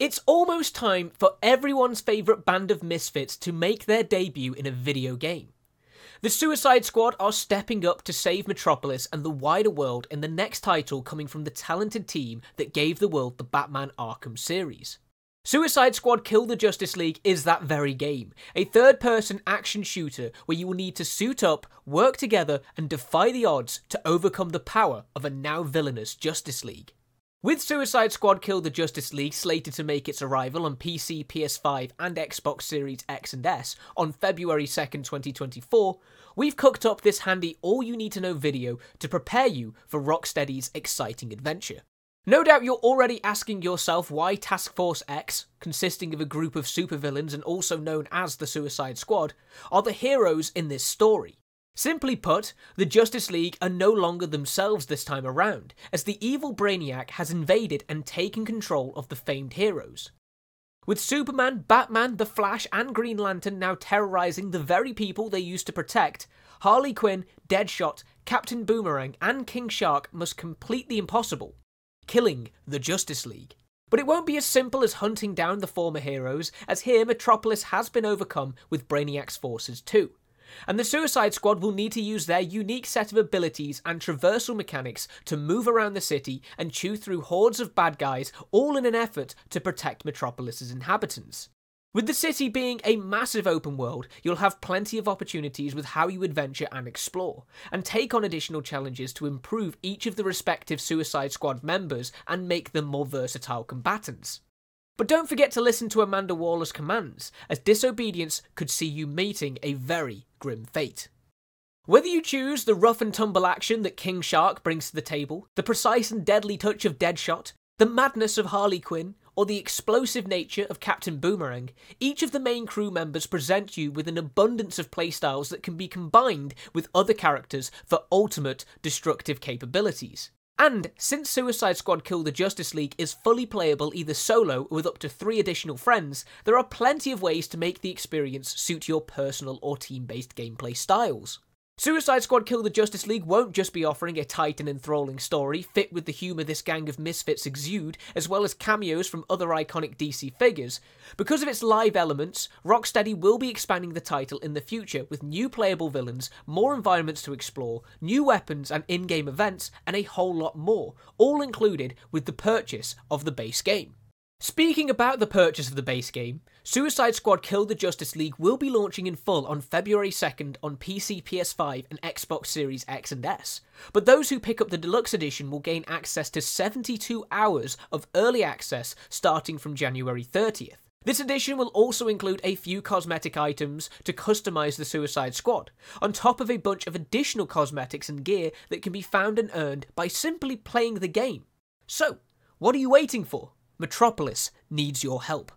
It's almost time for everyone's favourite band of misfits to make their debut in a video game. The Suicide Squad are stepping up to save Metropolis and the wider world in the next title coming from the talented team that gave the world the Batman Arkham series. Suicide Squad Kill the Justice League is that very game, a third person action shooter where you will need to suit up, work together, and defy the odds to overcome the power of a now villainous Justice League. With Suicide Squad Kill the Justice League slated to make its arrival on PC, PS5, and Xbox Series X and S on February 2nd, 2024, we've cooked up this handy all you need to know video to prepare you for Rocksteady's exciting adventure. No doubt you're already asking yourself why Task Force X, consisting of a group of supervillains and also known as the Suicide Squad, are the heroes in this story. Simply put, the Justice League are no longer themselves this time around, as the evil Brainiac has invaded and taken control of the famed heroes. With Superman, Batman, The Flash, and Green Lantern now terrorizing the very people they used to protect, Harley Quinn, Deadshot, Captain Boomerang, and King Shark must complete the impossible killing the Justice League. But it won't be as simple as hunting down the former heroes, as here Metropolis has been overcome with Brainiac's forces too and the Suicide Squad will need to use their unique set of abilities and traversal mechanics to move around the city and chew through hordes of bad guys, all in an effort to protect Metropolis's inhabitants. With the city being a massive open world, you'll have plenty of opportunities with how you adventure and explore, and take on additional challenges to improve each of the respective Suicide Squad members and make them more versatile combatants. But don't forget to listen to Amanda Waller's commands, as disobedience could see you meeting a very grim fate. Whether you choose the rough and tumble action that King Shark brings to the table, the precise and deadly touch of Deadshot, the madness of Harley Quinn, or the explosive nature of Captain Boomerang, each of the main crew members present you with an abundance of playstyles that can be combined with other characters for ultimate destructive capabilities. And since Suicide Squad Kill the Justice League is fully playable either solo or with up to three additional friends, there are plenty of ways to make the experience suit your personal or team based gameplay styles. Suicide Squad Kill the Justice League won't just be offering a tight and enthralling story fit with the humour this gang of misfits exude, as well as cameos from other iconic DC figures. Because of its live elements, Rocksteady will be expanding the title in the future with new playable villains, more environments to explore, new weapons and in game events, and a whole lot more, all included with the purchase of the base game. Speaking about the purchase of the base game, Suicide Squad Kill the Justice League will be launching in full on February 2nd on PC, PS5, and Xbox Series X and S. But those who pick up the deluxe edition will gain access to 72 hours of early access starting from January 30th. This edition will also include a few cosmetic items to customize the Suicide Squad, on top of a bunch of additional cosmetics and gear that can be found and earned by simply playing the game. So, what are you waiting for? Metropolis needs your help.